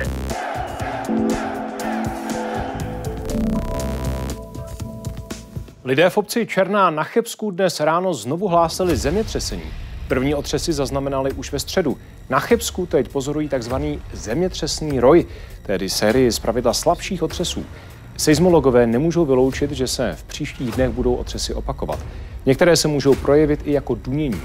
Evropě. Lidé v obci Černá na Chebsku dnes ráno znovu hlásili zemětřesení. První otřesy zaznamenali už ve středu. Na Chebsku teď pozorují tzv. zemětřesný roj, tedy sérii zpravidla slabších otřesů. Seismologové nemůžou vyloučit, že se v příštích dnech budou otřesy opakovat. Některé se můžou projevit i jako dunění.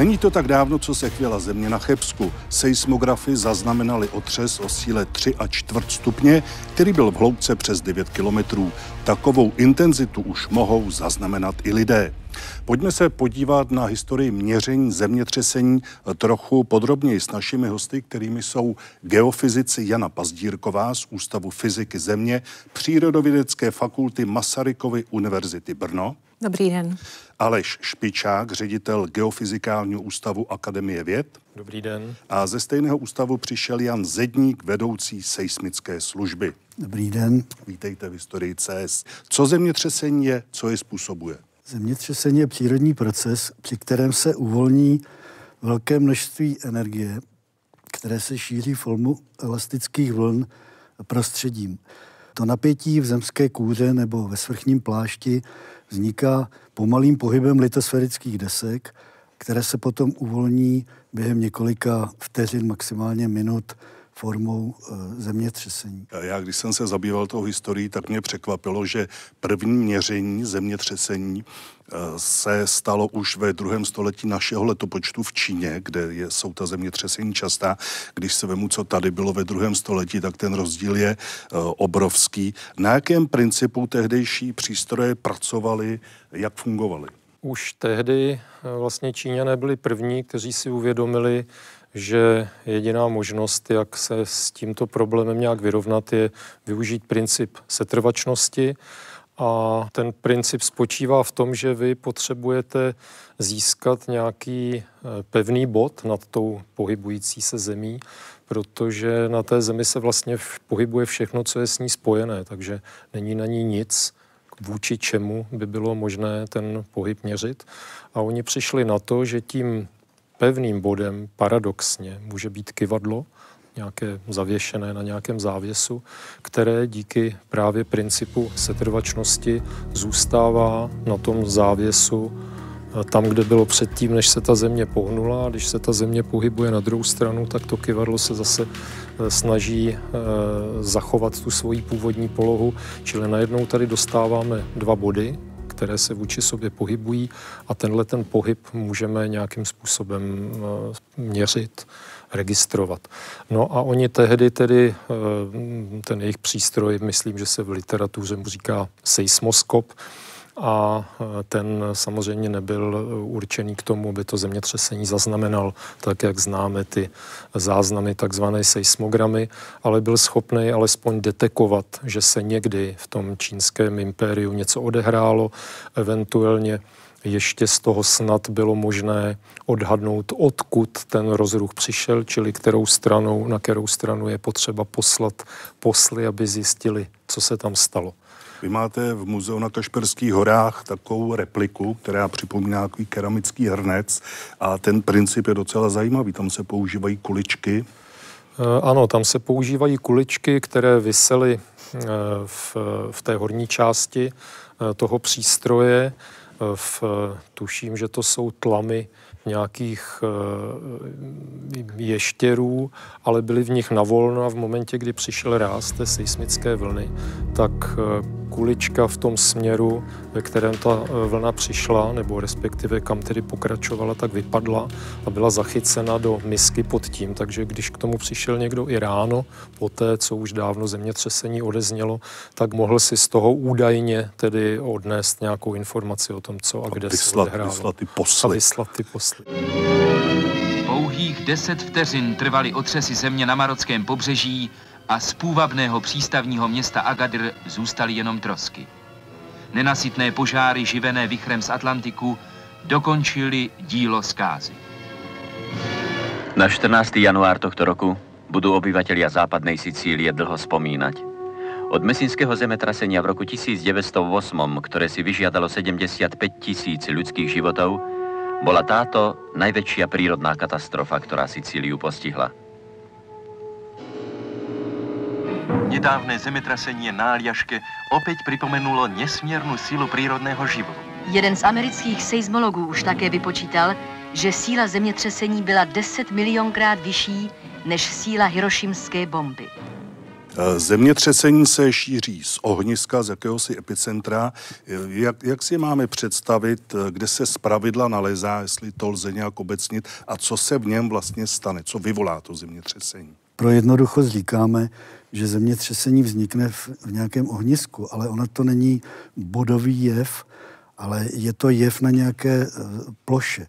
Není to tak dávno, co se chvěla země na Chebsku. Seismografy zaznamenali otřes o síle 3 a čtvrt stupně, který byl v hloubce přes 9 kilometrů. Takovou intenzitu už mohou zaznamenat i lidé. Pojďme se podívat na historii měření zemětřesení trochu podrobněji s našimi hosty, kterými jsou geofyzici Jana Pazdírková z Ústavu fyziky země Přírodovědecké fakulty Masarykovy univerzity Brno. Dobrý den. Aleš Špičák, ředitel Geofyzikálního ústavu Akademie věd. Dobrý den. A ze stejného ústavu přišel Jan Zedník, vedoucí seismické služby. Dobrý den. Vítejte v historii CS. Co zemětřesení je, co je způsobuje? Zemětřesení je přírodní proces, při kterém se uvolní velké množství energie, které se šíří formu elastických vln prostředím. To napětí v zemské kůře nebo ve svrchním plášti vzniká pomalým pohybem litosférických desek, které se potom uvolní během několika vteřin, maximálně minut, formou e, zemětřesení. Já, když jsem se zabýval tou historií, tak mě překvapilo, že první měření zemětřesení e, se stalo už ve druhém století našeho letopočtu v Číně, kde je, jsou ta zemětřesení častá. Když se vemu, co tady bylo ve druhém století, tak ten rozdíl je obrovský. Na jakém principu tehdejší přístroje pracovaly, jak fungovaly? Už tehdy vlastně Číňané byli první, kteří si uvědomili, že jediná možnost, jak se s tímto problémem nějak vyrovnat, je využít princip setrvačnosti. A ten princip spočívá v tom, že vy potřebujete získat nějaký eh, pevný bod nad tou pohybující se zemí, protože na té zemi se vlastně pohybuje všechno, co je s ní spojené, takže není na ní nic, vůči čemu by bylo možné ten pohyb měřit. A oni přišli na to, že tím pevným bodem paradoxně může být kivadlo, nějaké zavěšené na nějakém závěsu, které díky právě principu setrvačnosti zůstává na tom závěsu eh, tam, kde bylo předtím, než se ta země pohnula. A když se ta země pohybuje na druhou stranu, tak to kivadlo se zase eh, snaží eh, zachovat tu svoji původní polohu. Čili najednou tady dostáváme dva body, které se vůči sobě pohybují a tenhle ten pohyb můžeme nějakým způsobem eh, měřit, registrovat. No a oni tehdy tedy, eh, ten jejich přístroj, myslím, že se v literatuře mu říká seismoskop, a e, ten samozřejmě nebyl určený k tomu, aby to zemětřesení zaznamenal, tak jak známe ty záznamy, takzvané seismogramy, ale byl schopný alespoň detekovat, že se někdy v tom čínském impériu něco odehrálo, eventuálně ještě z toho snad bylo možné odhadnout, odkud ten rozruch přišel, čili kterou stranou, na kterou stranu je potřeba poslat posly, aby zjistili, co se tam stalo. Vy máte v muzeu na Kašperských horách takovou repliku, která připomíná takový keramický hrnec a ten princip je docela zajímavý. Tam se používají kuličky. Eh, ano, tam se používají kuličky, které visely eh, v, v té horní části eh, toho přístroje. V, tuším, že to jsou tlamy nějakých eh, ještěrů, ale byly v nich navolno a v momentě, kdy přišel ráz té seismické vlny, tak eh, kulička v tom směru, ve kterém ta eh, vlna přišla, nebo respektive kam tedy pokračovala, tak vypadla a byla zachycena do misky pod tím. Takže když k tomu přišel někdo i ráno, po té, co už dávno zemětřesení odeznělo, tak mohl si z toho údajně tedy odnést nějakou informaci o tom, co a, a kde vyslat, se odehrálo. Vyslat ty posly. A vyslat ty posly. Pouhých deset vteřin trvaly otřesy země na marockém pobřeží a z půvabného přístavního města Agadir zůstaly jenom trosky. Nenasytné požáry živené vychrem z Atlantiku dokončili dílo zkázy. Na 14. január tohto roku budú obyvatelia západnej Sicílie dlho spomínať. Od mesínského zemetrasenia v roku 1908, ktoré si vyžiadalo 75 tisíc ľudských životov, bola táto najväčšia prírodná katastrofa, ktorá Sicíliu postihla. Nedávné zemetrasenie na Aljaške opäť pripomenulo nesmiernu sílu prírodného živu. Jeden z amerických seismologů už také vypočítal, že síla zemětřesení byla 10 milionkrát vyšší než síla hirošimské bomby. Eh, zemětřesení se šíří z ohniska, z jakéhosi epicentra. Eh, jak, jak si máme představit, eh, kde se zpravidla nalezá, jestli to lze nějak obecnit a co se v něm vlastně stane, co vyvolá to zemětřesení? Pro jednoduchost říkáme, že zemětřesení vznikne v, v nějakém ohnisku, ale ono to není bodový jev, ale je to jev na nějaké ploše.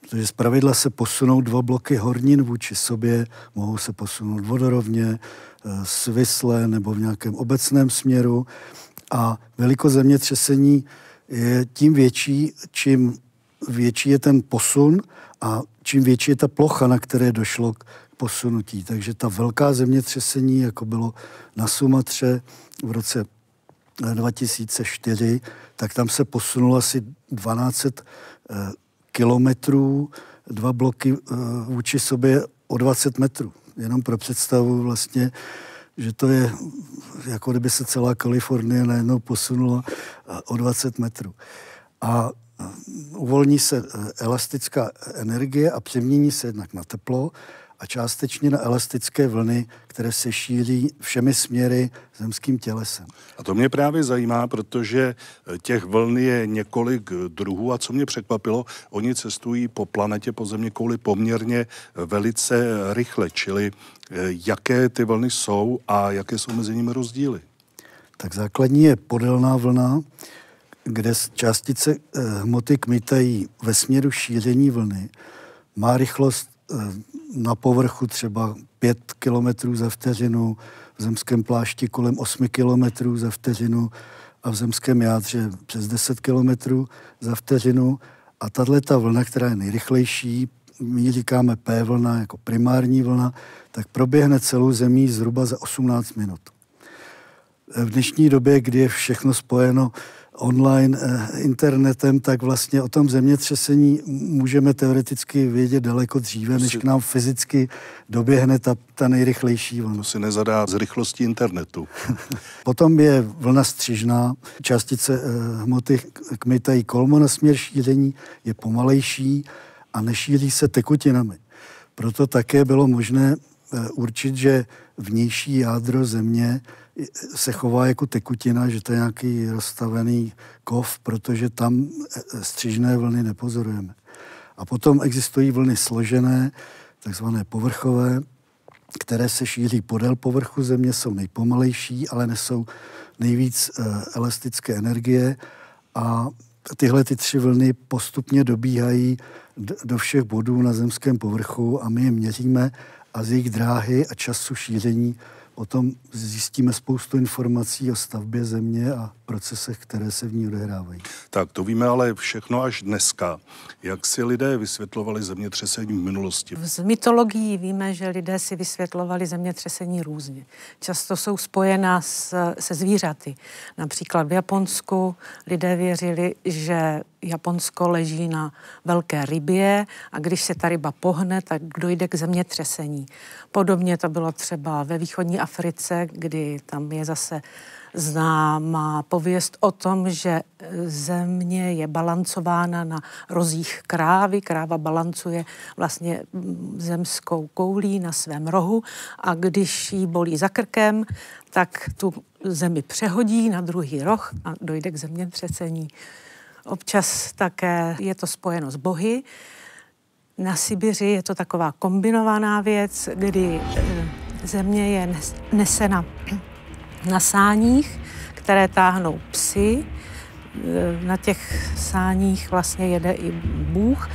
Protože z pravidla se posunou dva bloky hornin vůči sobě, mohou se posunout vodorovně, Eh, svislé nebo v nějakém obecném směru. A velikost zemětřesení je tím větší, čím větší je ten posun a čím větší je ta plocha, na které došlo k posunutí. Takže ta velká zemětřesení, jako bylo na Sumatře v roce 2004, eh, tak tam se posunulo asi 12 eh, kilometrů, dva bloky vůči sobě o 20 metrů jenom pro představu vlastně, že to je, jako kdyby se celá Kalifornie najednou posunula o 20 metrů. A uvolní se e, elastická energie a přemění se jednak na teplo a částečně na elastické vlny, které se šíří všemi směry zemským tělesem. A to mě právě zajímá, protože eh, těch vln je několik druhů a co mě překvapilo, oni cestují po planetě, po země kouli poměrně eh, velice rychle, čili eh, jaké ty vlny jsou a jaké jsou mezi nimi rozdíly? Tak základní je podélná vlna, kde částice hmoty kmitají ve směru šíření vlny. Má rychlost na povrchu třeba 5 km za vteřinu, v zemském plášti kolem 8 km za vteřinu a v zemském jádře přes 10 km za vteřinu. A tahle ta vlna, která je nejrychlejší, my říkáme P vlna jako primární vlna, tak proběhne celou zemí zhruba za 18 minut. V dnešní době, kdy je všechno spojeno online eh, internetem, tak vlastně o tom zemětřesení můžeme teoreticky vědět daleko dříve, než k nám fyzicky doběhne ta, ta nejrychlejší vlna. To si nezadá z rychlosti internetu. Potom je vlna střižná, částice eh, hmoty kmitají kolmo na směr šíření, je pomalejší a nešíří se tekutinami. Proto také bylo možné eh, určit, že vnější jádro země se chová jako tekutina, že to je nějaký rozstavený kov, protože tam eh, střižné vlny nepozorujeme. A potom existují vlny složené, takzvané povrchové, které se šíří podél povrchu země, jsou nejpomalejší, ale nesou nejvíc uh, elastické energie a tyhle ty tři vlny postupně dobíhají do všech bodů na zemském povrchu a my je měříme a z jejich dráhy a času šíření O tom zjistíme spoustu informací o stavbě země a procesech, které se v ní odehrávají. Tak to víme ale všechno až dneska. Jak si lidé vysvětlovali zemětřesení v minulosti? Z mytologií víme, že lidé si vysvětlovali zemětřesení různě. Často jsou spojená s, se zvířaty. Například v Japonsku lidé věřili, že Japonsko leží na velké rybě a když se ta ryba pohne, tak dojde k zemětřesení. Podobně to bylo třeba ve východní Africe, kdy tam je zase známá pověst o tom, že země je balancována na rozích krávy. Kráva balancuje vlastně zemskou koulí na svém rohu a když jí bolí za krkem, tak tu zemi přehodí na druhý roh a dojde k zemětřesení. Občas také je to spojeno s bohy. Na Sibiři je to taková kombinovaná věc, kdy eh, země je nesena na sáních, které táhnou psy. E, na těch sáních vlastně jede i Bůh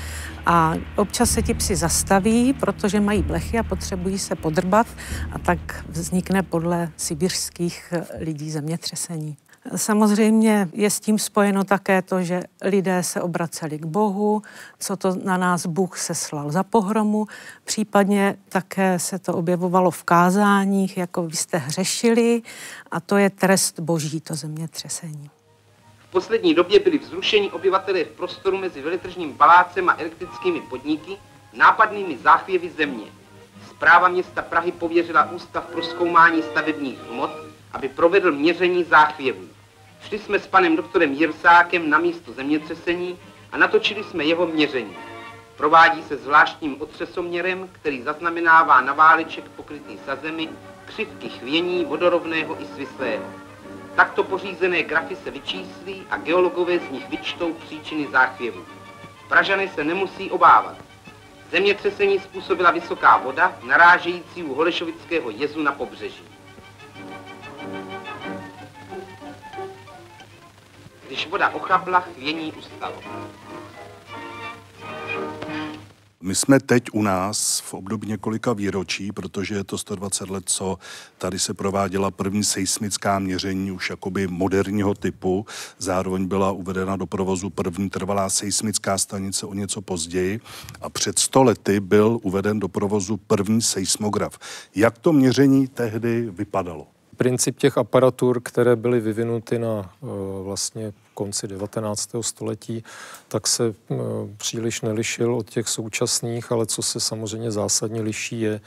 a občas se ti psi zastaví, protože mají blechy a potřebují se podrbat a tak vznikne podle sibirských lidí zemětřesení. Samozřejmě je s tím spojeno také to, že lidé se obraceli k Bohu, co to na nás Bůh seslal za pohromu, případně také se to objevovalo v kázáních, jako vy jste hřešili a to je trest boží, to zemětřesení. V poslední době byli vzrušení obyvatelé v prostoru mezi veletržním palácem a elektrickými podniky nápadnými záchvěvy země. Zpráva města Prahy pověřila Ústav pro zkoumání stavebních hmot, aby provedl měření záchvěvů. Šli jsme s panem doktorem Jirsákem na místo zemětřesení a natočili jsme jeho měření. Provádí se zvláštním otřesoměrem, který zaznamenává na váleček pokrytý sazemi křivky chvění vodorovného i svislého. Takto pořízené grafy se vyčíslí a geologové z nich vyčtou příčiny záchvěvu. Pražany se nemusí obávat. Zemětřesení způsobila vysoká voda, narážející u Holešovického jezu na pobřeží. Když voda ochabla, chvění ustalo. My jsme teď u nás v období několika výročí, protože je to 120 let, co tady se prováděla první seismická měření už jakoby moderního typu. Zároveň byla uvedena do provozu první trvalá seismická stanice o něco později a před 100 lety byl uveden do provozu první seismograf. Jak to měření tehdy vypadalo? Princip těch aparatur, které byly vyvinuty na eh, vlastně konci 19. století, tak se eh, příliš nelišil od těch současných, ale co se samozřejmě zásadně liší je,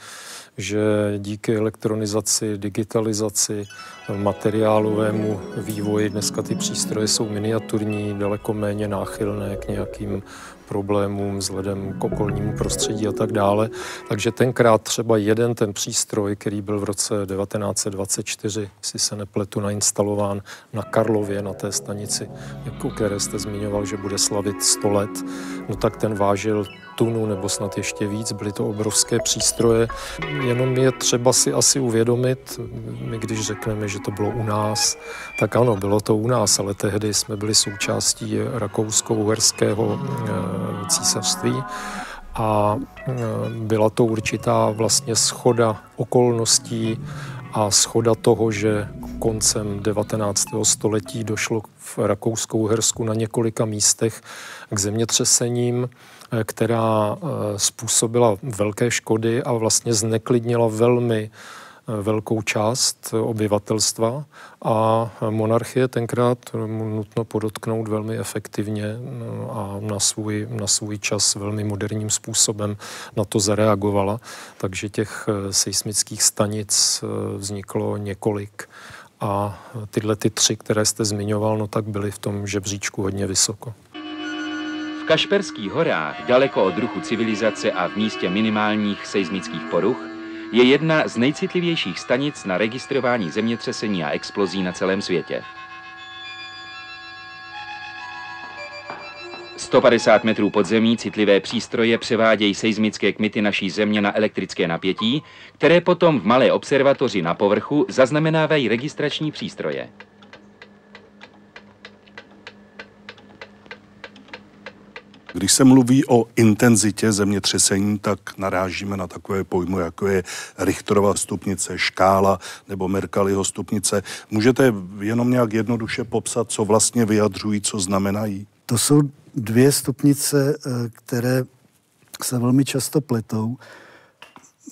že díky elektronizaci, digitalizaci, materiálovému vývoji dneska ty přístroje jsou miniaturní, daleko méně náchylné k nějakým problémům vzhledem k okolnímu prostředí a tak dále. Takže tenkrát třeba jeden ten přístroj, který byl v roce 1924, si se nepletu, nainstalován na Karlově, na té stanici, jako které jste zmiňoval, že bude slavit 100 let, no tak ten vážil tunu nebo snad ještě víc. Byly to obrovské přístroje. Jenom je třeba si asi uvědomit, my když řekneme, že to bylo u nás, tak ano, bylo to u nás, ale tehdy jsme byli součástí rakousko-uherského eh, císařství a eh, byla to určitá vlastně schoda okolností a schoda toho, že koncem 19. století došlo v Rakouskou-Hersku na několika místech k zemětřesením, která eh, způsobila velké škody a vlastně zneklidnila velmi velkou část obyvatelstva a monarchie tenkrát nutno podotknout velmi efektivně no, a na svůj, na svůj čas velmi moderním způsobem na to zareagovala. Takže těch eh, seismických stanic eh, vzniklo několik a tyhle ty tři, které jste zmiňoval, no tak byly v tom žebříčku hodně vysoko. Kašperských horách, daleko od druhu civilizace a v místě minimálních seismických poruch, je jedna z nejcitlivějších stanic na registrování zemětřesení a explozí na celém světě. 150 metrů pod zemí citlivé přístroje převádějí seismické kmity naší země na elektrické napětí, které potom v malé observatoři na povrchu zaznamenávají registrační přístroje. Když se mluví o intenzitě zemětřesení, tak narážíme na takové pojmy, jako je Richterova stupnice, škála nebo Mercalliho stupnice. Můžete jenom nějak jednoduše popsat, co vlastně vyjadřují, co znamenají? To jsou dvě stupnice, eh, které se velmi často pletou.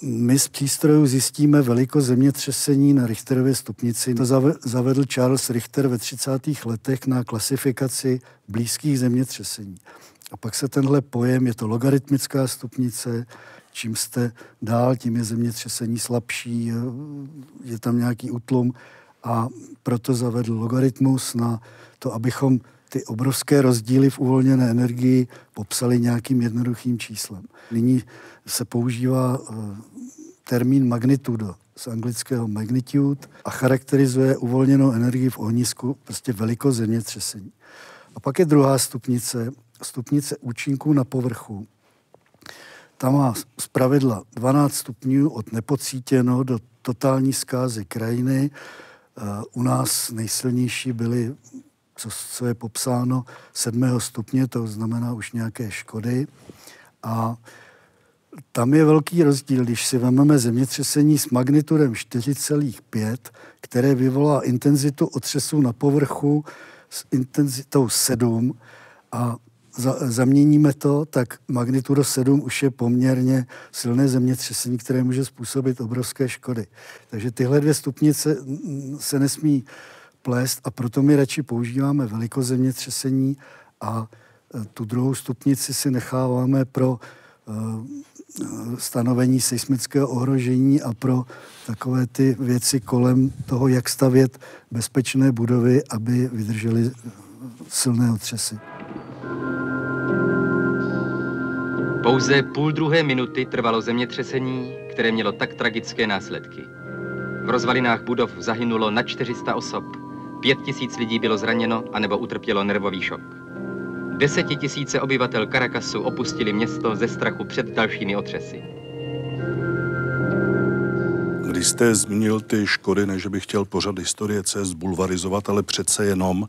My z přístrojů zjistíme velikost zemětřesení na Richterově stupnici. To zavedl Charles Richter ve 30. letech na klasifikaci blízkých zemětřesení. A pak se tenhle pojem, je to logaritmická stupnice, čím jste dál, tím je zemětřesení slabší, je tam nějaký útlum a proto zavedl logaritmus na to, abychom ty obrovské rozdíly v uvolněné energii popsali nějakým jednoduchým číslem. Nyní se používá eh, termín magnitudo z anglického magnitude a charakterizuje uvolněnou energii v ohnisku, prostě velikost zemětřesení. A pak je druhá stupnice, stupnice účinků na povrchu. Ta má z pravidla 12 stupňů od nepocítěno do totální zkázy krajiny. Eh, u nás nejsilnější byly, co, co je popsáno, 7. stupně, to znamená už nějaké škody. A tam je velký rozdíl, když si vezmeme zemětřesení s magnitudem 4,5, které vyvolá intenzitu otřesu na povrchu s intenzitou 7 a za, zaměníme to, tak magnitudo 7 už je poměrně silné zemětřesení, které může způsobit obrovské škody. Takže tyhle dvě stupnice se nesmí plést a proto my radši používáme velikost zemětřesení a e, tu druhou stupnici si necháváme pro e, stanovení seismického ohrožení a pro takové ty věci kolem toho, jak stavět bezpečné budovy, aby vydržely silné otřesy. Pouze půl druhé minuty trvalo zemětřesení, které mělo tak tragické následky. V rozvalinách budov zahynulo na 400 osob, pět tisíc lidí bylo zraněno anebo utrpělo nervový šok. Desetitisíce obyvatel Caracasu opustili město ze strachu před dalšími otřesy. Když jste zmínil ty škody, než bych chtěl pořad historie CS bulvarizovat, ale přece jenom uh,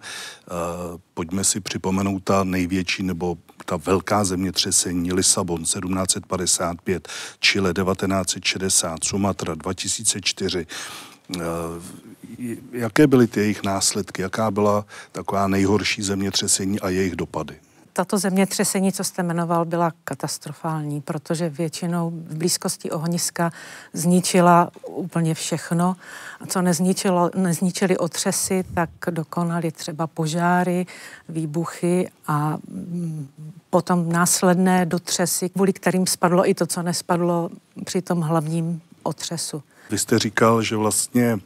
pojďme si připomenout ta největší nebo ta velká zemětřesení Lisabon 1755, Chile 1960, Sumatra 2004. Uh, jaké byly ty jejich následky? Jaká byla taková nejhorší zemětřesení a jejich dopady? Tato zemětřesení, co jste jmenoval, byla katastrofální, protože většinou v blízkosti ohniska zničila úplně všechno. A co nezničilo, nezničili otřesy, tak dokonali třeba požáry, výbuchy a mm, potom následné dotřesy, kvůli kterým spadlo i to, co nespadlo při tom hlavním otřesu. Vy jste říkal, že vlastně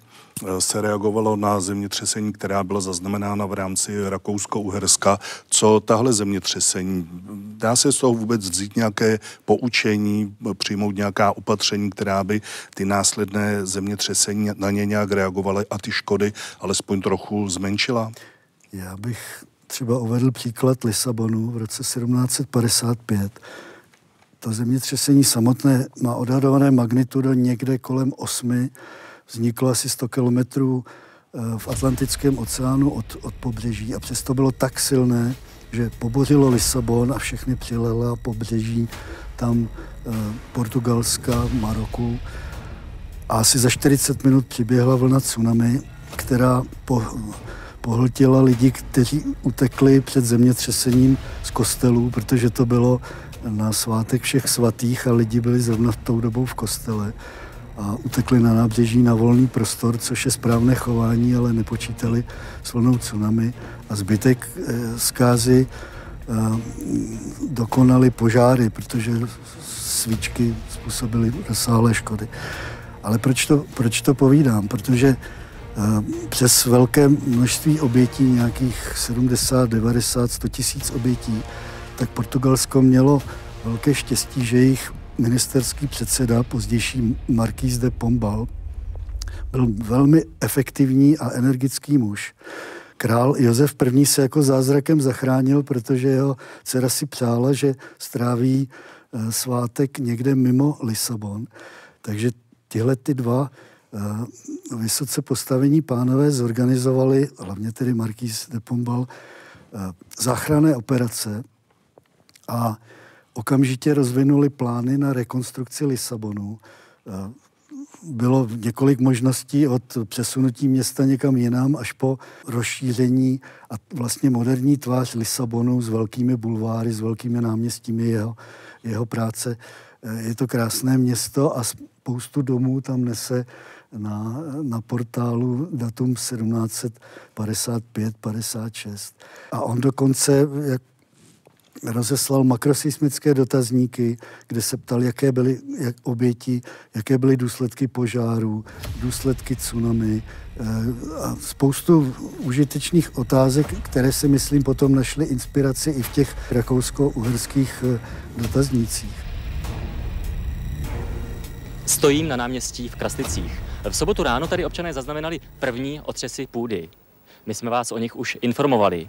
se reagovalo na zemětřesení, která byla zaznamenána v rámci Rakousko-Uherska. Co tahle zemětřesení? Dá se z toho vůbec vzít nějaké poučení, přijmout nějaká opatření, která by ty následné zemětřesení na ně nějak reagovaly a ty škody alespoň trochu zmenšila? Já bych třeba uvedl příklad Lisabonu v roce 1755. To zemětřesení samotné má odhadované magnitudo někde kolem 8 vzniklo asi 100 kilometrů eh, v Atlantickém oceánu od, od pobřeží a přesto bylo tak silné, že pobořilo Lisabon a všechny přilela pobřeží tam eh, Portugalska, Maroku. A asi za 40 minut přiběhla vlna tsunami, která po, pohltila lidi, kteří utekli před zemětřesením z kostelů, protože to bylo na svátek všech svatých a lidi byli zrovna v tou dobou v kostele a utekli na nábřeží na volný prostor, což je správné chování, ale nepočítali s vlnou tsunami a zbytek eh, zkázy eh, dokonali požáry, protože svíčky způsobily rozsáhlé škody. Ale proč to, proč to povídám? Protože eh, přes velké množství obětí, nějakých 70, 90, 100 tisíc obětí, tak Portugalsko mělo velké štěstí, že jich ministerský předseda, pozdější Marquis de Pombal, byl velmi efektivní a energický muž. Král Josef I. se jako zázrakem zachránil, protože jeho dcera si přála, že stráví eh, svátek někde mimo Lisabon. Takže tyhle ty dva eh, vysoce postavení pánové zorganizovali, hlavně tedy Marquis de Pombal, eh, záchranné operace a okamžitě rozvinuli plány na rekonstrukci Lisabonu. Eh, bylo několik možností od přesunutí města někam jinam až po rozšíření a vlastně moderní tvář Lisabonu s velkými bulváry, s velkými náměstími jeho, jeho práce. Eh, je to krásné město a spoustu domů tam nese na, na portálu datum 1755-56. A on dokonce, jak rozeslal makroseismické dotazníky, kde se ptal, jaké byly jak oběti, jaké byly důsledky požáru, důsledky tsunami eh, a spoustu užitečných otázek, které si myslím potom našly inspiraci i v těch rakousko-uherských eh, dotaznících. Stojím na náměstí v Kraslicích. V sobotu ráno tady občané zaznamenali první otřesy půdy. My jsme vás o nich už informovali.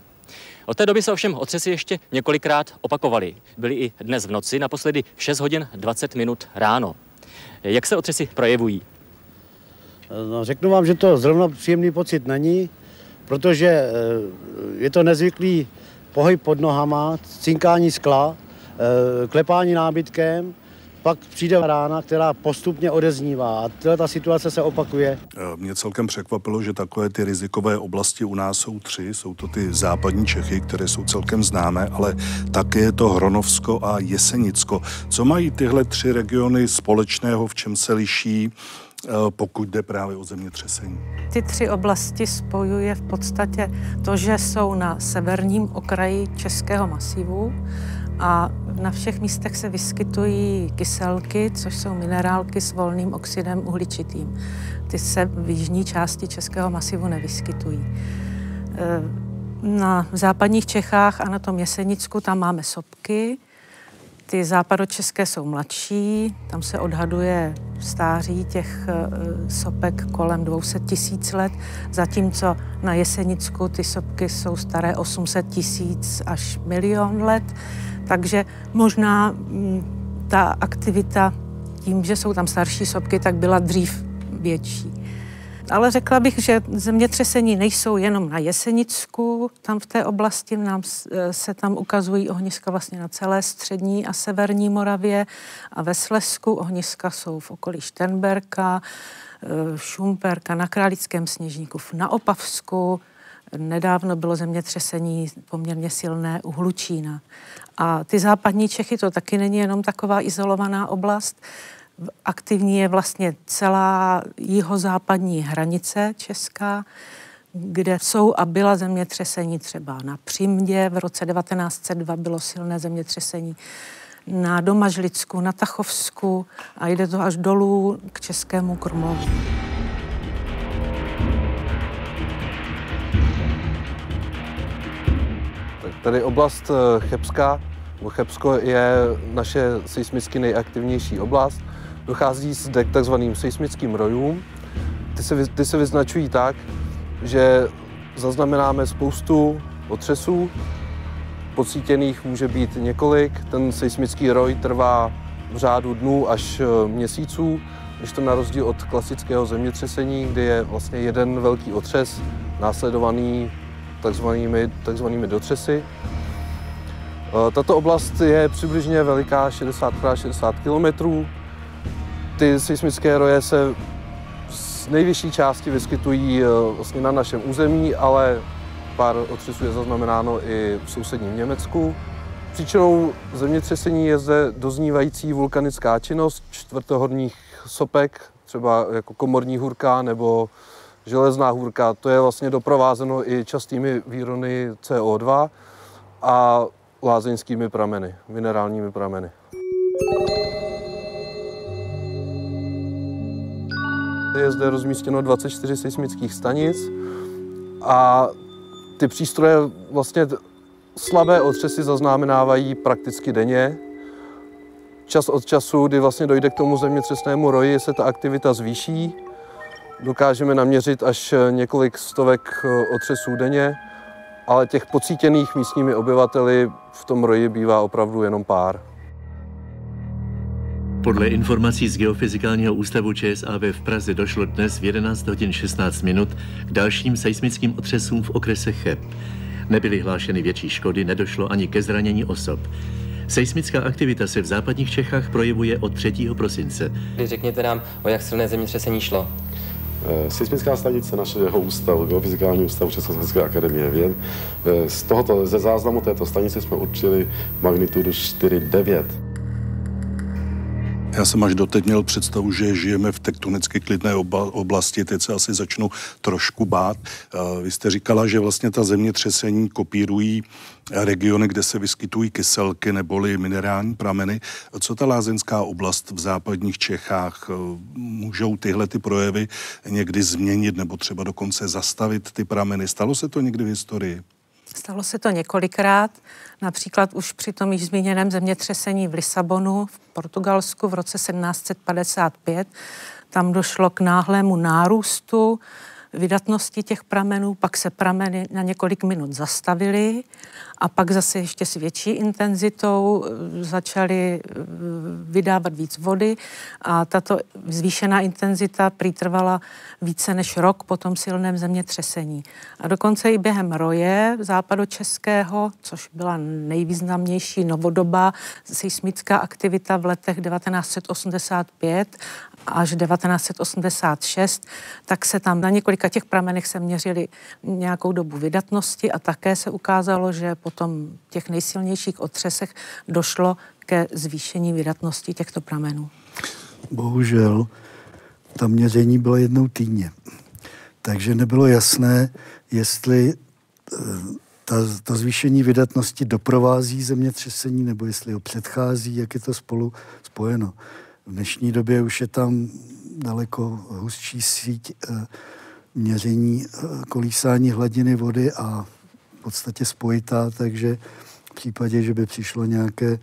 Od té doby se ovšem otřesy ještě několikrát opakovaly. Byly i dnes v noci, naposledy 6 hodin 20 minut ráno. Jak se otřesy projevují? No, řeknu vám, že to zrovna příjemný pocit není, protože eh, je to nezvyklý pohyb pod nohama, cinkání skla, eh, klepání nábytkem, pak přijde rána, která postupně odeznívá a ta situace se opakuje. Eh, mě celkem překvapilo, že takové ty rizikové oblasti u nás jsou tři. Jsou to ty západní Čechy, které jsou celkem známé, ale také je to Hronovsko a Jesenicko. Co mají tyhle tři regiony společného, v čem se liší? Eh, pokud jde právě o zemětřesení. Ty tři oblasti spojuje v podstatě to, že jsou na severním okraji Českého masivu a na všech místech se vyskytují kyselky, což jsou minerálky s volným oxidem uhličitým. Ty se v jižní části Českého masivu nevyskytují. Eh, na západních Čechách a na tom Jesenicku tam máme sopky, ty západočeské jsou mladší, tam se odhaduje stáří těch eh, sopek kolem 200 tisíc let, zatímco na Jesenicku ty sopky jsou staré 800 tisíc až milion let, takže možná mm, ta aktivita tím, že jsou tam starší sopky, tak byla dřív větší. Ale řekla bych, že zemětřesení nejsou jenom na Jesenicku, tam v té oblasti nám e, se tam ukazují ohniska vlastně na celé střední a severní Moravě a ve Slesku ohniska jsou v okolí Štenberka, e, Šumperka, na Králickém sněžníku, na Opavsku, Nedávno bylo zemětřesení poměrně silné u Hlučína. A ty západní Čechy to taky není jenom taková izolovaná oblast aktivní je vlastně celá jihozápadní hranice česká, kde jsou a byla zemětřesení třeba na Přimdě, v roce 1902 bylo silné zemětřesení na Domažlicku, na Tachovsku a jde to až dolů k Českému Krumlovu. Tady oblast eh, Chebska, Chebsko je naše seismicky nejaktivnější oblast dochází zde k takzvaným seismickým rojům. Ty se, ty se vyznačují tak, že zaznamenáme spoustu otřesů, pocítěných může být několik. Ten seismický roj trvá v řádu dnů až e, měsíců, když to na rozdíl od klasického zemětřesení, kdy je vlastně jeden velký otřes následovaný takzvanými, takzvanými dotřesy. E, tato oblast je přibližně veliká 60 x 60 km, ty seismické roje se z nejvyšší části vyskytují eh, vlastně na našem území, ale pár otřesů je zaznamenáno i v sousedním Německu. Příčinou zemětřesení je zde doznívající vulkanická činnost čtvrtohorních sopek, třeba jako komorní hůrka nebo železná hůrka. To je vlastně doprovázeno i častými výrony CO2 a lázeňskými prameny, minerálními prameny. Je zde rozmístěno 24 seismických stanic a ty přístroje vlastně slabé otřesy zaznamenávají prakticky denně. Čas od času, kdy vlastně dojde k tomu zemětřesnému roji, se ta aktivita zvýší. Dokážeme naměřit až několik stovek otřesů denně, ale těch pocítěných místními obyvateli v tom roji bývá opravdu jenom pár. Podle informací z Geofyzikálního ústavu ČSAV v Praze došlo dnes v 11 hodin 16 minut k dalším seismickým otřesům v okrese Cheb. Nebyly hlášeny větší škody, nedošlo ani ke zranění osob. Seismická aktivita se v západních Čechách projevuje od 3. prosince. Řekněte nám, o jak silné zemětřesení šlo. Eh, seismická stanice našeho ústavu, Geofyzikálního ústavu Československé akademie věd. Eh, z tohoto, ze záznamu této stanice jsme určili magnitudu 4,9. Já jsem až doteď měl představu, že žijeme v tektonicky klidné oblasti, teď se asi začnu trošku bát. Vy jste říkala, že vlastně ta zemětřesení kopírují regiony, kde se vyskytují kyselky neboli minerální prameny. Co ta lázeňská oblast v západních Čechách? Můžou tyhle ty projevy někdy změnit nebo třeba dokonce zastavit ty prameny? Stalo se to někdy v historii? Stalo se to několikrát, například už při tom již zmíněném zemětřesení v Lisabonu v Portugalsku v roce 1755. Tam došlo k náhlému nárůstu vydatnosti těch pramenů, pak se prameny na několik minut zastavily a pak zase ještě s větší intenzitou eh, začaly eh, vydávat víc vody a tato zvýšená intenzita přitrvala více než rok po tom silném zemětřesení. A dokonce i během roje západočeského, což byla nejvýznamnější novodobá seismická aktivita v letech 1985 až 1986, tak se tam na několika těch pramenech se měřili nějakou dobu vydatnosti a také se ukázalo, že po tom těch nejsilnějších otřesech došlo ke zvýšení vydatnosti těchto pramenů. Bohužel ta měření byla jednou týdně. Takže nebylo jasné, jestli eh, ta, to zvýšení vydatnosti doprovází zemětřesení nebo jestli ho předchází, jak je to spolu spojeno. V dnešní době už je tam daleko hustší síť eh, měření eh, kolísání hladiny vody a v podstatě spojitá, takže v případě, že by přišlo nějaké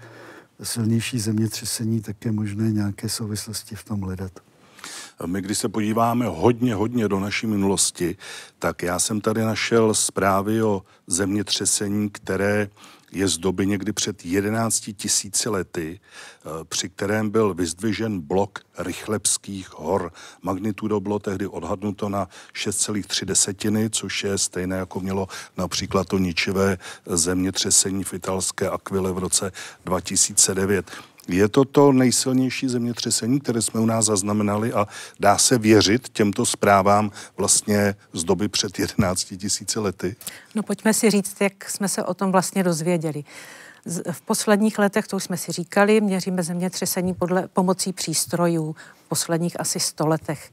silnější zemětřesení, tak je možné nějaké souvislosti v tom hledat. My, když se podíváme hodně, hodně do naší minulosti, tak já jsem tady našel zprávy o zemětřesení, které je z doby někdy před 11 tisíci lety, eh, při kterém byl vyzdvižen blok Rychlebských hor. Magnitudo bylo tehdy odhadnuto na 6,3 desetiny, což je stejné, jako mělo například to ničivé zemětřesení v italské Aquile v roce 2009. Je to to nejsilnější zemětřesení, které jsme u nás zaznamenali a dá se věřit těmto zprávám vlastně z doby před 11 tisíci lety? No pojďme si říct, jak jsme se o tom vlastně dozvěděli. V posledních letech, to už jsme si říkali, měříme zemětřesení podle pomocí přístrojů v posledních asi 100 letech.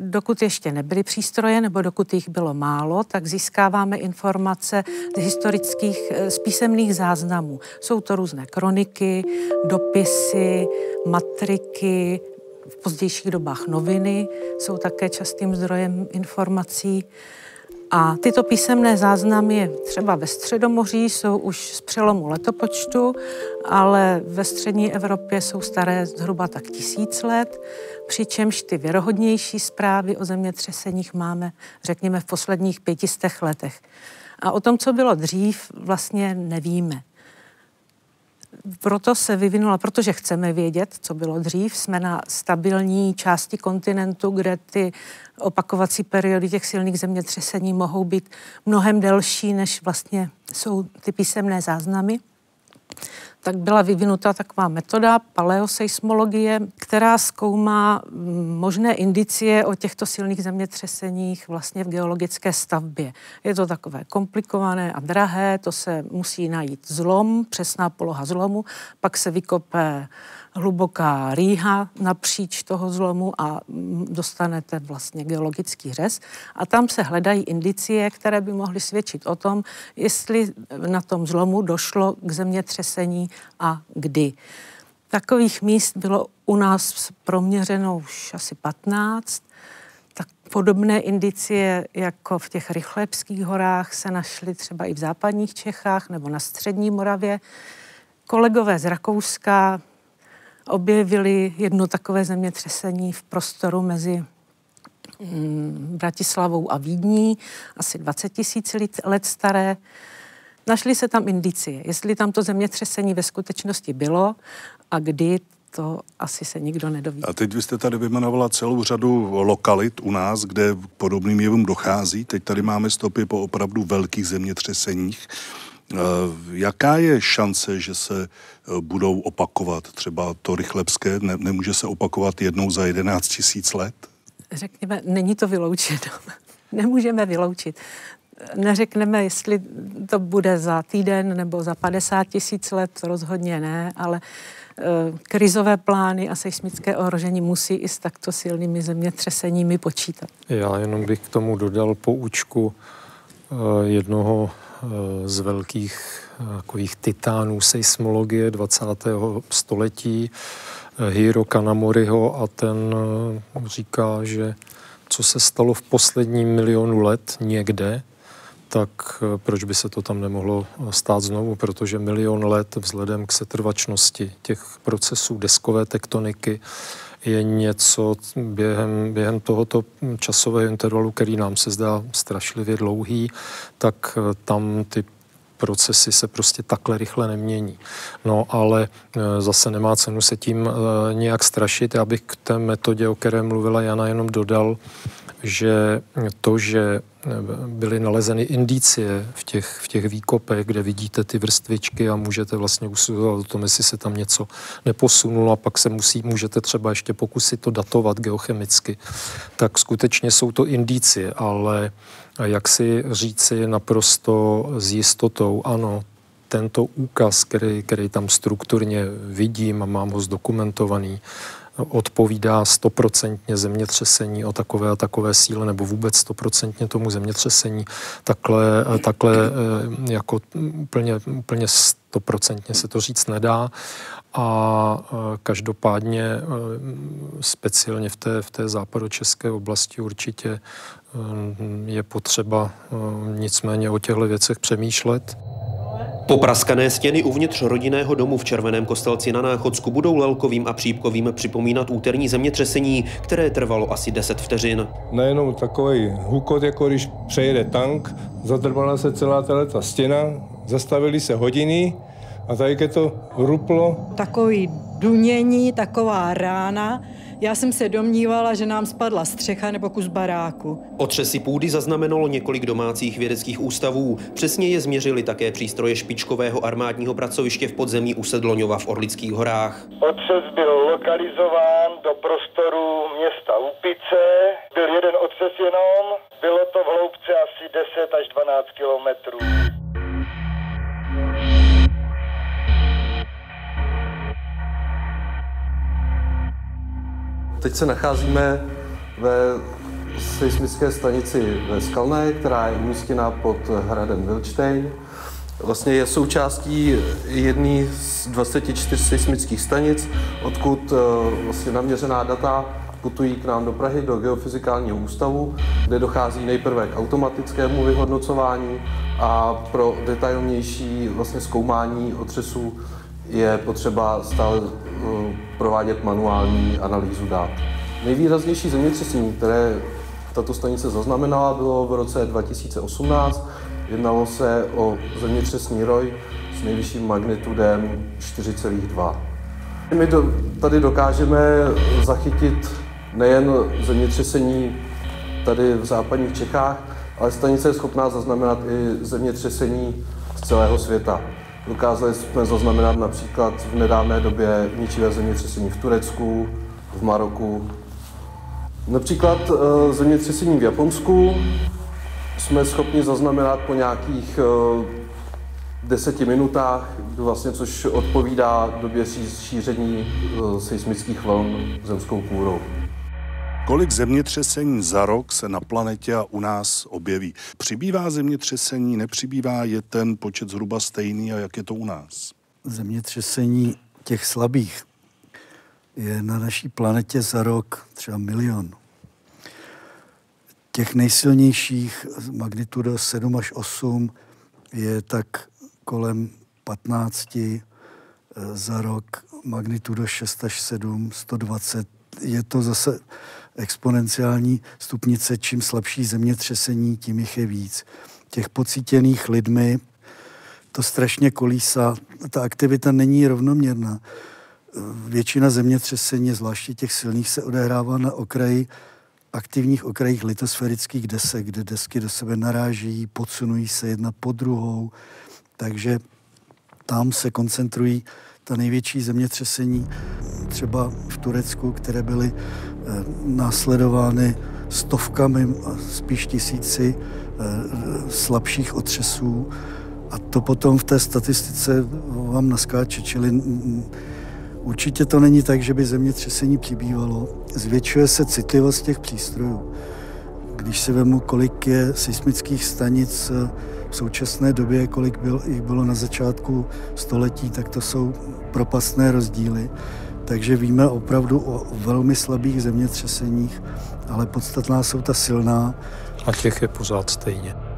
Dokud ještě nebyly přístroje nebo dokud jich bylo málo, tak získáváme informace z historických, eh, z písemných záznamů. Jsou to různé kroniky, dopisy, matriky, v pozdějších dobách noviny jsou také častým zdrojem informací. A tyto písemné záznamy třeba ve Středomoří jsou už z přelomu letopočtu, ale ve střední Evropě jsou staré zhruba tak tisíc let, přičemž ty věrohodnější zprávy o zemětřeseních máme, řekněme, v posledních pětistech letech. A o tom, co bylo dřív, vlastně nevíme. Proto se vyvinula, protože chceme vědět, co bylo dřív, jsme na stabilní části kontinentu, kde ty opakovací periody těch silných zemětřesení mohou být mnohem delší, než vlastně jsou ty písemné záznamy tak byla vyvinuta taková metoda paleoseismologie, která zkoumá mm, možné indicie o těchto silných zemětřeseních vlastně v geologické stavbě. Je to takové komplikované a drahé, to se musí najít zlom, přesná poloha zlomu, pak se vykope hluboká rýha napříč toho zlomu a mm, dostanete vlastně geologický řez. A tam se hledají indicie, které by mohly svědčit o tom, jestli na tom zlomu došlo k zemětřesení a kdy. Takových míst bylo u nás proměřeno už asi 15. Tak podobné indicie jako v těch rychlebských horách se našly třeba i v západních Čechách nebo na střední Moravě. Kolegové z Rakouska objevili jedno takové zemětřesení v prostoru mezi mm, Bratislavou a Vídní, asi 20 tisíc let staré. Našly se tam indicie, jestli tam to zemětřesení ve skutečnosti bylo a kdy, to asi se nikdo nedoví. A teď vy jste tady vyjmenovala celou řadu lokalit u nás, kde podobným jevům dochází. Teď tady máme stopy po opravdu velkých zemětřeseních. Eh, jaká je šance, že se eh, budou opakovat? Třeba to rychlebské ne, nemůže se opakovat jednou za 11 tisíc let? Řekněme, není to vyloučeno. Nemůžeme vyloučit. Neřekneme, jestli to bude za týden nebo za 50 tisíc let, rozhodně ne, ale eh, krizové plány a seismické ohrožení musí i s takto silnými zemětřeseními počítat. Já jenom bych k tomu dodal poučku jednoho z velkých takových titánů seismologie 20. století, Hiro Kanamoriho a ten říká, že co se stalo v posledním milionu let někde, tak eh, proč by se to tam nemohlo stát znovu? Protože milion let vzhledem k setrvačnosti těch procesů deskové tektoniky je něco během, během tohoto časového intervalu, který nám se zdá strašlivě dlouhý, tak tam ty procesy se prostě takhle rychle nemění. No ale zase nemá cenu se tím nějak strašit. Já bych k té metodě, o které mluvila Jana, jenom dodal, že to, že byly nalezeny indicie v těch, v těch výkopech, kde vidíte ty vrstvičky a můžete vlastně usuzovat o tom, jestli se tam něco neposunulo a pak se musí, můžete třeba ještě pokusit to datovat geochemicky, tak skutečně jsou to indicie, ale jak si říci naprosto s jistotou, ano, tento úkaz, který, který tam strukturně vidím a mám ho zdokumentovaný, odpovídá stoprocentně zemětřesení o takové a takové síle nebo vůbec stoprocentně tomu zemětřesení, takhle, takhle eh, jako úplně, úplně stoprocentně se to říct nedá. A eh, každopádně eh, speciálně v té, v té západočeské oblasti určitě je potřeba nicméně o těchto věcech přemýšlet. Popraskané stěny uvnitř rodinného domu v Červeném kostelci na Náchodsku budou Lelkovým a Přípkovým připomínat úterní zemětřesení, které trvalo asi 10 vteřin. Nejenom takový hukot, jako když přejede tank, zadrbala se celá ta stěna, zastavily se hodiny a tady to ruplo. Takový dunění, taková rána, já jsem se domnívala, že nám spadla střecha nebo kus baráku. Otřesy půdy zaznamenalo několik domácích vědeckých ústavů. Přesně je změřili také přístroje špičkového armádního pracoviště v podzemí u Sedloňova v Orlických horách. Otřes byl lokalizován do prostoru města Lupice. Byl jeden otřes jenom, bylo to v hloubce asi 10 až 12 kilometrů. Teď se nacházíme ve seismické stanici ve Skalné, která je umístěna pod hradem Wilčtejn. Vlastně je součástí jedné z 24 seismických stanic, odkud eh, vlastně naměřená data putují k nám do Prahy, do Geofyzikálního ústavu, kde dochází nejprve k automatickému vyhodnocování a pro detailnější vlastně zkoumání otřesů je potřeba stále eh, provádět manuální analýzu dat. Nejvýraznější zemětřesení, které tato stanice zaznamenala, bylo v roce 2018. Jednalo se o zemětřesný roj s nejvyšším magnitudem 4,2. My do, tady dokážeme zachytit nejen zemětřesení tady v západních Čechách, ale stanice je schopná zaznamenat i zemětřesení z celého světa. Dokázali jsme zaznamenat například v nedávné době ničivé zemětřesení v Turecku, v Maroku. Například eh, zemětřesení v Japonsku jsme schopni zaznamenat po nějakých eh, deseti minutách, vlastně, což odpovídá době šíření eh, seismických vln zemskou kůrou. Kolik zemětřesení za rok se na planetě a u nás objeví? Přibývá zemětřesení, nepřibývá, je ten počet zhruba stejný a jak je to u nás? Zemětřesení těch slabých je na naší planetě za rok třeba milion. Těch nejsilnějších magnitudo 7 až 8 je tak kolem 15 eh, za rok, magnitudo 6 až 7, 120. Je to zase exponenciální stupnice, čím slabší zemětřesení, tím jich je víc. Těch pocítěných lidmi to strašně kolísá. Ta aktivita není rovnoměrná. Většina zemětřesení, zvláště těch silných, se odehrává na okraji aktivních okrajích litosférických desek, kde desky do sebe narážejí, podsunují se jedna po druhou, takže tam se koncentrují ta největší zemětřesení, třeba v Turecku, které byly Eh, následovány stovkami, spíš tisíci eh, slabších otřesů a to potom v té statistice vám naskáče, čili určitě to není tak, že by zemětřesení přibývalo. Zvětšuje se citlivost těch přístrojů. Když si vemu, kolik je seismických stanic eh, v současné době, kolik byl, jich bylo na začátku století, tak to jsou propastné rozdíly takže víme opravdu o velmi slabých zemětřeseních, ale podstatná jsou ta silná. A těch je pořád stejně.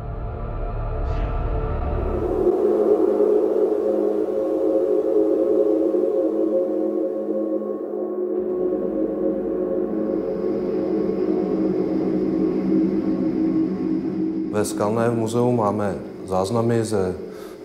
Ve Skalném muzeu máme záznamy ze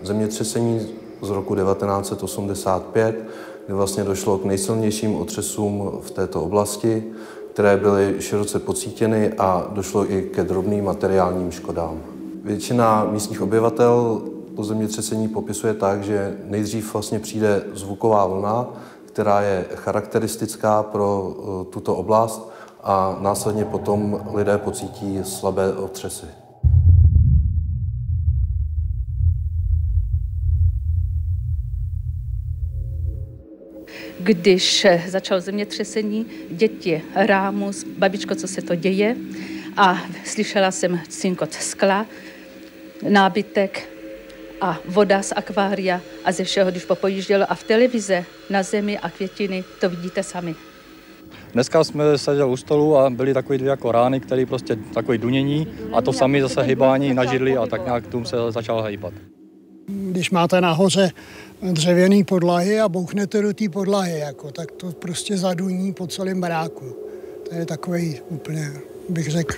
zemětřesení z roku 1985, kdy vlastně došlo k nejsilnějším otřesům v této oblasti, které byly široce pocítěny a došlo i ke drobným materiálním škodám. Většina místních obyvatel to zemětřesení popisuje tak, že nejdřív vlastně přijde zvuková vlna, která je charakteristická pro eh, tuto oblast a následně potom lidé pocítí slabé otřesy. Když začalo zemětřesení, děti rámus, babičko, co se to děje, a slyšela jsem cinkot skla, nábytek a voda z akvária a ze všeho, když popojíždělo a v televize na zemi a květiny, to vidíte sami. Dneska jsme seděli u stolu a byly takové dvě jako rány, které prostě takové dunění a to sami zase hýbání na židli a tak nějak tomu se začal hýbat. Když máte nahoře dřevěný podlahy a bouchnete do té podlahy, jako, tak to prostě zaduní po celém baráku. To je takový úplně, bych řekl,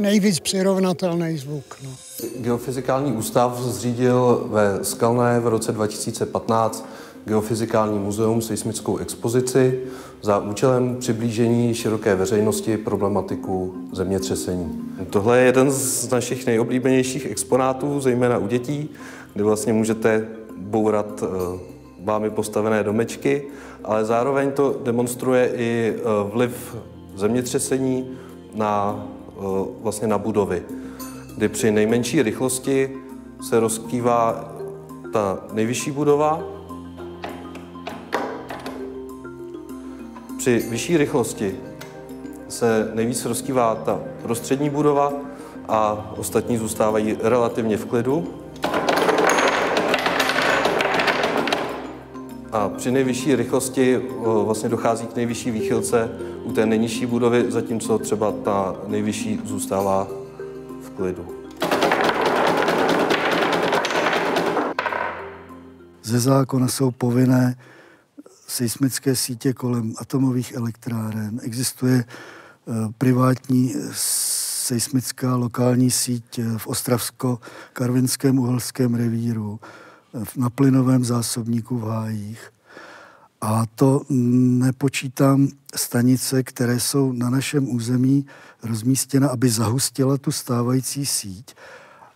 nejvíc přirovnatelný zvuk. No. Geofyzikální ústav zřídil ve Skalné v roce 2015 Geofyzikální muzeum seismickou expozici za účelem přiblížení široké veřejnosti problematiku zemětřesení. Tohle je jeden z našich nejoblíbenějších exponátů, zejména u dětí, kde vlastně můžete bourat eh, vámi postavené domečky, ale zároveň to demonstruje i eh, vliv zemětřesení na, eh, vlastně na budovy, kdy při nejmenší rychlosti se rozkývá ta nejvyšší budova, při vyšší rychlosti se nejvíc rozkývá ta prostřední budova a ostatní zůstávají relativně v klidu. A při nejvyšší rychlosti vlastně dochází k nejvyšší výchylce u té nejnižší budovy, zatímco třeba ta nejvyšší zůstává v klidu. Ze zákona jsou povinné seismické sítě kolem atomových elektráren. Existuje privátní seismická lokální síť v Ostravsko-Karvinském uhelském revíru na plynovém zásobníku v hájích. A to nepočítám stanice, které jsou na našem území rozmístěna, aby zahustila tu stávající síť.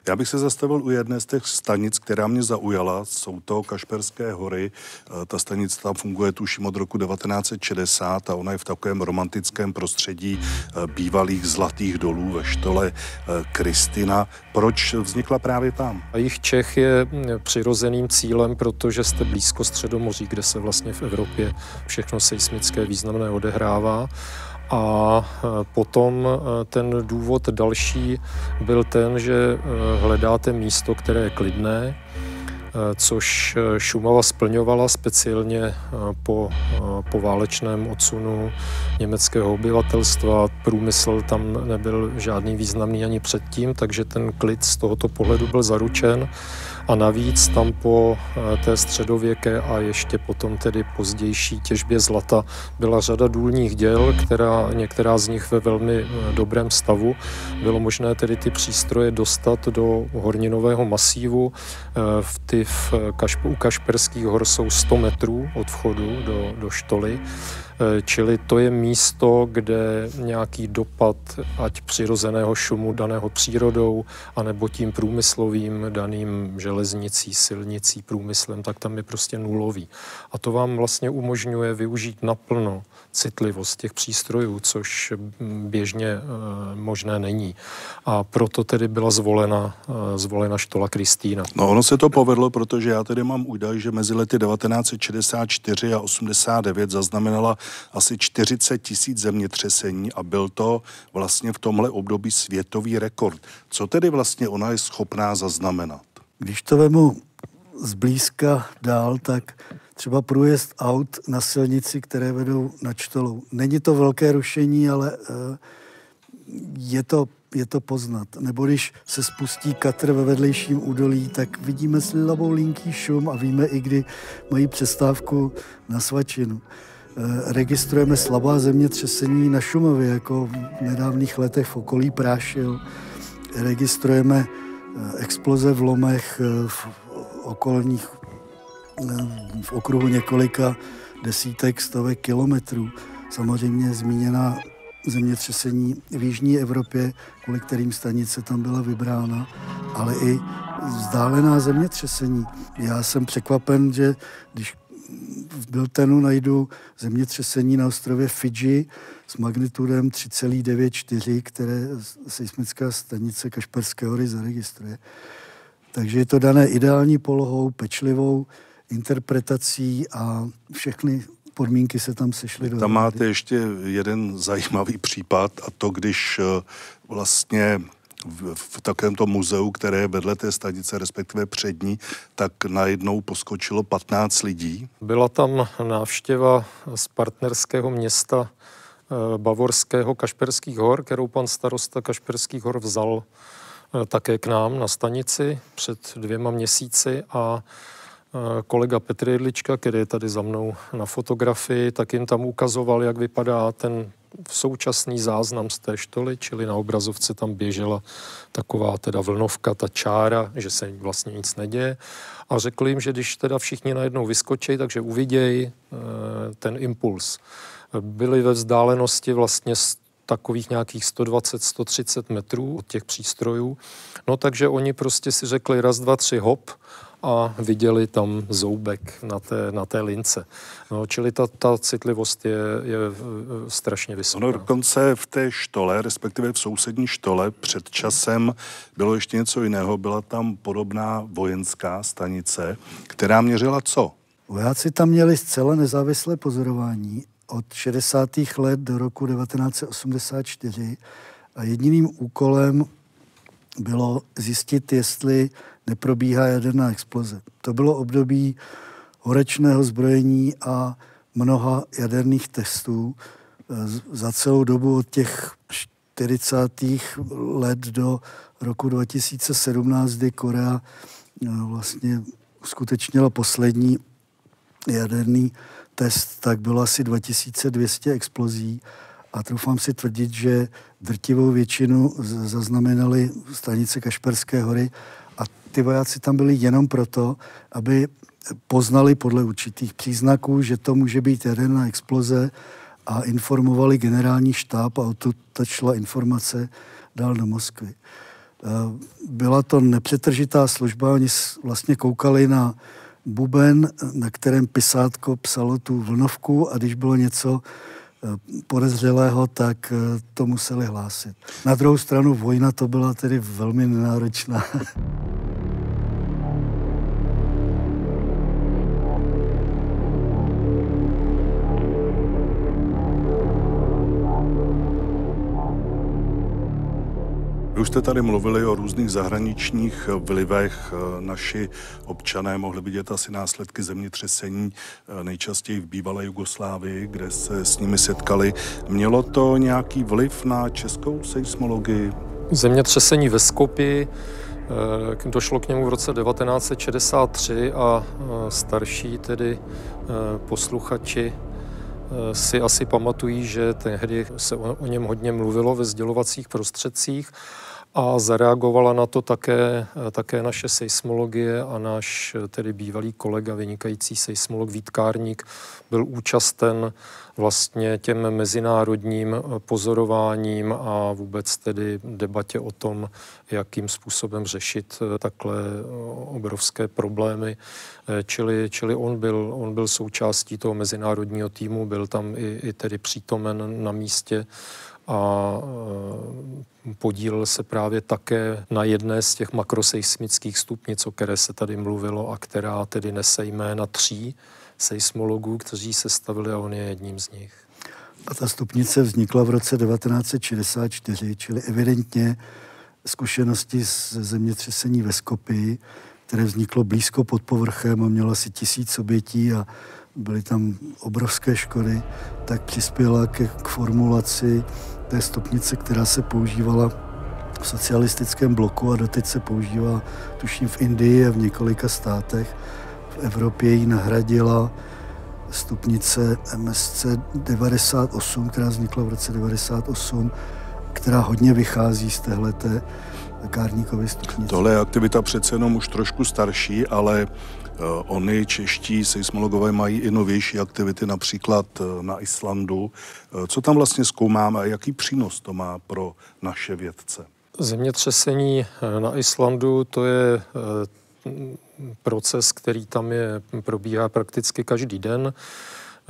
Já bych se zastavil u jedné z těch stanic, která mě zaujala. Jsou to Kašperské hory. E, ta stanice tam funguje tuším od roku 1960 a ona je v takovém romantickém prostředí e, bývalých zlatých dolů ve štole e, Kristina. Proč vznikla právě tam? A jich Čech je přirozeným cílem, protože jste blízko Středomoří, kde se vlastně v Evropě všechno seismické významné odehrává. A e, potom e, ten důvod další byl ten, že e, hledáte místo, které je klidné, což Šumava splňovala speciálně po, po válečném odsunu německého obyvatelstva. Průmysl tam nebyl žádný významný ani předtím, takže ten klid z tohoto pohledu byl zaručen. A navíc tam po eh, té středověké a ještě potom tedy pozdější těžbě zlata byla řada důlních děl, která, některá z nich ve velmi eh, dobrém stavu. Bylo možné tedy ty přístroje dostat do horninového masívu. Eh, v ty v Kašp, u Kašperských hor jsou 100 metrů od vchodu do, do štoly. Eh, čili to je místo, kde nějaký dopad, ať přirozeného šumu daného přírodou, anebo tím průmyslovým, daným železnicí, silnicí, průmyslem, tak tam je prostě nulový. A to vám vlastně umožňuje využít naplno citlivost těch přístrojů, což běžně eh, možné není. A proto tedy byla zvolena, eh, zvolena štola Kristýna. No ono se to povedlo, protože já tedy mám údaj, že mezi lety 1964 a 89 zaznamenala asi 40 tisíc zemětřesení a byl to vlastně v tomhle období světový rekord. Co tedy vlastně ona je schopná zaznamenat? Když to vemu zblízka dál, tak třeba průjezd aut na silnici, které vedou na čtolou. Není to velké rušení, ale eh, je to, je to poznat. Nebo když se spustí katr ve vedlejším údolí, tak vidíme slabou linký šum a víme i, kdy mají přestávku na svačinu. Eh, registrujeme slabá zemětřesení na Šumavě, jako v nedávných letech v okolí Prášil. registrujeme eh, exploze v lomech v okolních, v okruhu několika desítek, stovek kilometrů. Samozřejmě zmíněná zemětřesení v Jižní Evropě, kvůli kterým stanice tam byla vybrána, ale i vzdálená zemětřesení. Já jsem překvapen, že když v Biltenu najdu zemětřesení na ostrově Fidži s magnitudem 3,94, které seismická stanice Kašperské hory zaregistruje. Takže je to dané ideální polohou, pečlivou interpretací a všechny podmínky se tam sešly. Tam máte ještě jeden zajímavý případ a to, když eh, vlastně v, v takovémto muzeu, které je vedle té stanice, respektive přední, tak najednou poskočilo 15 lidí. Byla tam návštěva z partnerského města eh, bavorského Kašperských hor, kterou pan starosta Kašperských hor vzal eh, také k nám na stanici před dvěma měsíci a kolega Petr Jedlička, který je tady za mnou na fotografii, tak jim tam ukazoval, jak vypadá ten současný záznam z té štoly, čili na obrazovce tam běžela taková teda vlnovka, ta čára, že se vlastně nic neděje. A řekl jim, že když teda všichni najednou vyskočí, takže uvidějí eh, ten impuls. Byli ve vzdálenosti vlastně takových nějakých 120-130 metrů od těch přístrojů. No takže oni prostě si řekli raz, dva, tři, hop, a viděli tam zoubek na té, na té lince. No, čili ta, ta citlivost je, je e, strašně vysoká. Ono dokonce v té štole, respektive v sousední štole, před časem bylo ještě něco jiného. Byla tam podobná vojenská stanice, která měřila co? Vojáci tam měli zcela nezávislé pozorování od 60. let do roku 1984 a jediným úkolem bylo zjistit, jestli neprobíhá jaderná exploze. To bylo období horečného zbrojení a mnoha jaderných testů. Za celou dobu od těch 40. let do roku 2017, kdy Korea eh, vlastně uskutečnila poslední jaderný test, tak bylo asi 2200 explozí a troufám si tvrdit, že drtivou většinu zaznamenali stanice Kašperské hory a ty vojáci tam byli jenom proto, aby poznali podle určitých příznaků, že to může být jaderná exploze a informovali generální štáb a odtud šla informace dál do Moskvy. Eh, byla to nepřetržitá služba, oni vlastně koukali na buben, na kterém pisátko psalo tu vlnovku a když bylo něco podezřelého, tak eh, to museli hlásit. Na druhou stranu vojna to byla tedy velmi nenáročná. Vy už jste tady mluvili o různých zahraničních vlivech. Naši občané mohli vidět asi následky zemětřesení, nejčastěji v bývalé Jugoslávii, kde se s nimi setkali. Mělo to nějaký vliv na českou seismologii? Zemětřesení ve Skopi eh, Došlo k němu v roce 1963 a eh, starší tedy eh, posluchači si asi pamatují, že tehdy se o něm hodně mluvilo ve sdělovacích prostředcích a zareagovala na to také, také naše seismologie a náš tedy bývalý kolega, vynikající seismolog Vítkárník, byl účasten vlastně těm mezinárodním pozorováním a vůbec tedy debatě o tom, jakým způsobem řešit takhle obrovské problémy. Čili, čili on, byl, on byl součástí toho mezinárodního týmu, byl tam i, i tedy přítomen na místě a e, podílel se právě také na jedné z těch makroseismických stupnic, o které se tady mluvilo a která tedy nese jména tří seismologů, kteří se stavili a on je jedním z nich. A ta stupnice vznikla v roce 1964, čili evidentně zkušenosti z zemětřesení ve Skopii, které vzniklo blízko pod povrchem a mělo asi tisíc obětí a byly tam obrovské škody, tak přispěla k formulaci té stupnice, která se používala v socialistickém bloku a doteď se používá, tuším, v Indii a v několika státech. V Evropě ji nahradila stupnice MSC 98, která vznikla v roce 98, která hodně vychází z téhleté Kárníkovy stupnice. Tohle je aktivita přece jenom už trošku starší, ale oni čeští seismologové mají i novější aktivity, například uh, na Islandu. Uh, co tam vlastně zkoumáme a jaký přínos to má pro naše vědce? Zemětřesení na Islandu to je proces, který tam je, probíhá prakticky každý den.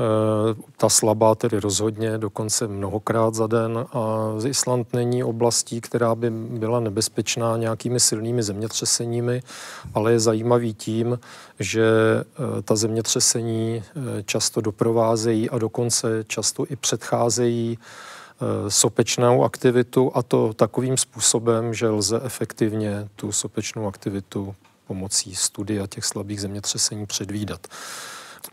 Eh, ta slabá tedy rozhodně, dokonce mnohokrát za den. A Island není oblastí, která by byla nebezpečná nějakými silnými zemětřeseními, ale je zajímavý tím, že eh, ta zemětřesení eh, často doprovázejí a dokonce často i předcházejí sopečnou aktivitu a to takovým způsobem, že lze efektivně tu sopečnou aktivitu pomocí studia těch slabých zemětřesení předvídat.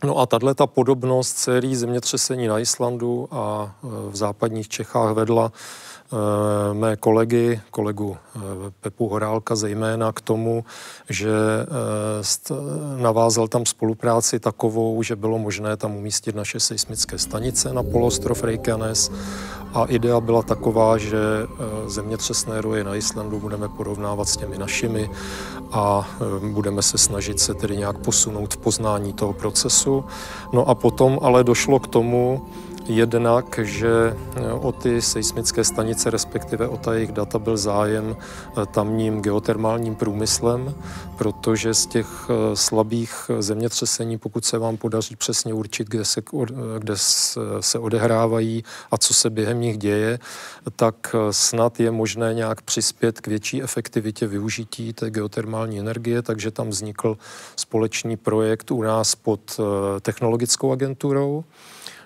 No a tahle ta podobnost sérií zemětřesení na Islandu a e, v západních Čechách vedla mé kolegy, kolegu e, Pepu Horálka zejména k tomu, že navázal tam spolupráci takovou, že bylo možné tam umístit naše seismické stanice na poloostrov Reykjanes a idea byla taková, že zemětřesné roje na Islandu budeme porovnávat s těmi našimi a budeme se snažit se tedy nějak posunout v poznání toho procesu. No a potom ale došlo k tomu, Jednak, že eh, o ty seismické stanice, respektive o ta jejich data byl zájem eh, tamním geotermálním průmyslem, protože z těch eh, slabých zemětřesení, pokud se vám podaří přesně určit, kde se, kde se odehrávají a co se během nich děje, tak snad je možné nějak přispět k větší efektivitě využití té geotermální energie, takže tam vznikl společný projekt u nás pod technologickou agenturou.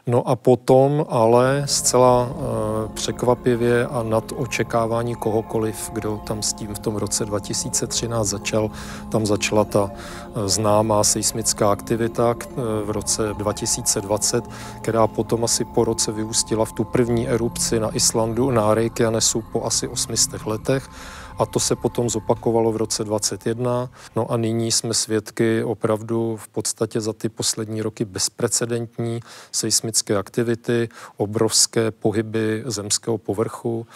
No a potom ale zcela e, překvapivě a nad očekávání kohokoliv, kdo tam s tím v tom roce 2013 začal, tam začala ta e, známá seismická aktivita e, v roce 2020, která potom asi po roce vyústila v tu první erupci na Islandu, na Reykjanesu po asi 800 letech a to se potom zopakovalo v roce 2021. No a nyní jsme svědky opravdu v podstatě za ty poslední roky bezprecedentní seismické aktivity, obrovské pohyby zemského povrchu,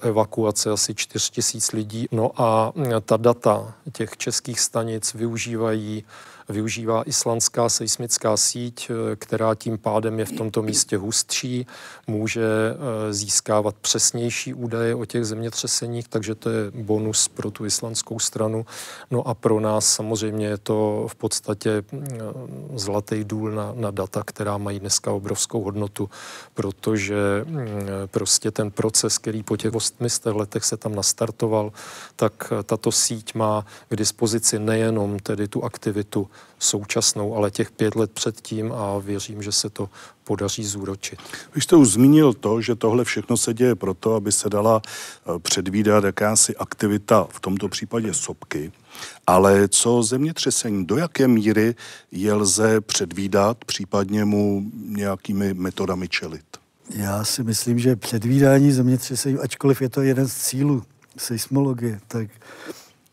evakuace asi 4 tisíc lidí. No a ta data těch českých stanic využívají využívá islandská seismická síť, eh, která tím pádem je v tomto místě hustší, může eh, získávat přesnější údaje o těch zemětřeseních, takže to je bonus pro tu islandskou stranu. No a pro nás samozřejmě je to v podstatě eh, zlatý důl na, na data, která mají dneska obrovskou hodnotu, protože mm, prostě ten proces, který po těch 800 letech se tam nastartoval, tak tato síť má k dispozici nejenom tedy tu aktivitu současnou, ale těch pět let předtím a věřím, že se to podaří zúročit. Vy jste už zmínil to, že tohle všechno se děje proto, aby se dala eh, předvídat jakási aktivita, v tomto případě sopky, ale co zemětřesení, do jaké míry je lze předvídat, případně mu nějakými metodami čelit? Já si myslím, že předvídání zemětřesení, ačkoliv je to jeden z cílů seismologie, tak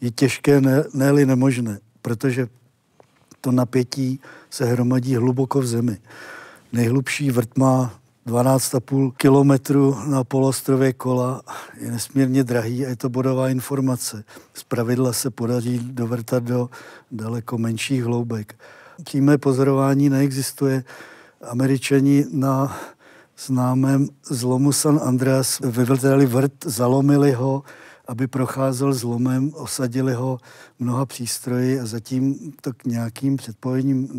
je těžké, ne, ne nemožné, protože to napětí se hromadí hluboko v zemi. Nejhlubší vrt má 12,5 kilometru na polostrově kola je nesmírně drahý a je to bodová informace. Z pravidla se podaří dovrtat do daleko menších hloubek. Přímé pozorování neexistuje. Američani na známém zlomu San Andreas vyvrtali vrt, zalomili ho, aby procházel zlomem, osadili ho mnoha přístroji a zatím to k nějakým předpovědím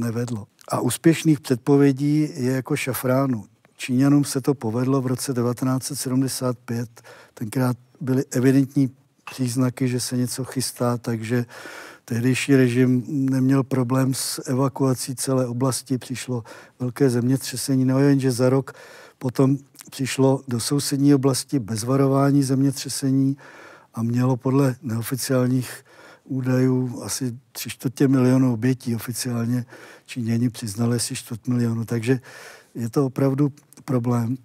nevedlo. A úspěšných předpovědí je jako šafránu. Číňanům se to povedlo v roce 1975. Tenkrát byly evidentní příznaky, že se něco chystá, takže tehdejší režim neměl problém s evakuací celé oblasti. Přišlo velké zemětřesení, no jenže za rok potom přišlo do sousední oblasti bez varování zemětřesení a mělo podle neoficiálních údajů asi tři čtvrtě milionů obětí. Oficiálně Číňani přiznali asi čtvrt milionu, takže je to opravdu problém.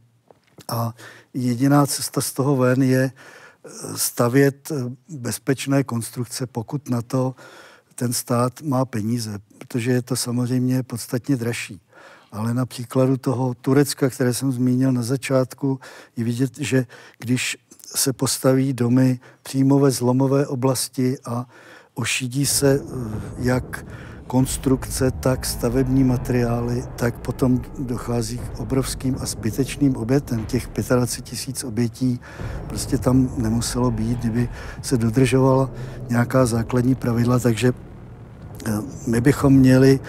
A jediná cesta z toho ven je eh, stavět eh, bezpečné konstrukce, pokud na to ten stát má peníze, protože je to samozřejmě podstatně dražší. Ale na příkladu toho Turecka, které jsem zmínil na začátku, je vidět, že když se postaví domy přímo ve zlomové oblasti a ošidí se eh, jak konstrukce, tak stavební materiály, tak potom dochází k obrovským a zbytečným obětem. Těch 25 tisíc obětí prostě tam nemuselo být, kdyby se dodržovala nějaká základní pravidla, takže eh, my bychom měli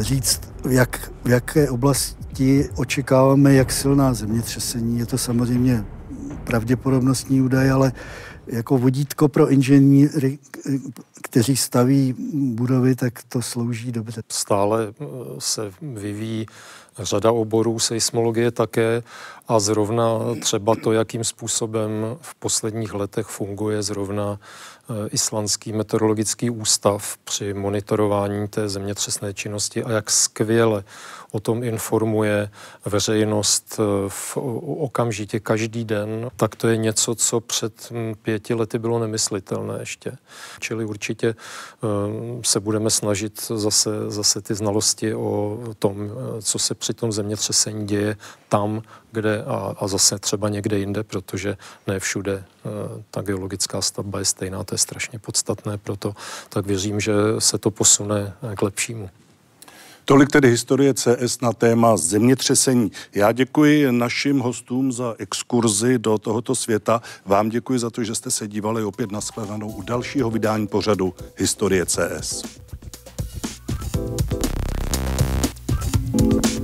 říct, jak, v jaké oblasti očekáváme, jak silná zemětřesení. Je to samozřejmě pravděpodobnostní údaj, ale jako vodítko pro inženýry, kteří staví budovy, tak to slouží dobře. Stále eh, se vyvíjí řada oborů seismologie také a zrovna třeba to, jakým způsobem v posledních letech funguje zrovna Eh, Islandský meteorologický ústav při monitorování té zemětřesné činnosti a jak skvěle o tom informuje veřejnost eh, v okamžitě každý den, tak to je něco, co před hm, pěti lety bylo nemyslitelné ještě. Čili určitě eh, se budeme snažit zase, zase ty znalosti o tom, co se při tom zemětřesení děje tam, kde a, a zase třeba někde jinde, protože ne všude ta geologická stavba je stejná, to je strašně podstatné, proto tak věřím, že se to posune k lepšímu. Tolik tedy historie CS na téma zemětřesení. Já děkuji našim hostům za exkurzi do tohoto světa. Vám děkuji za to, že jste se dívali opět na shledanou u dalšího vydání pořadu Historie CS. thank you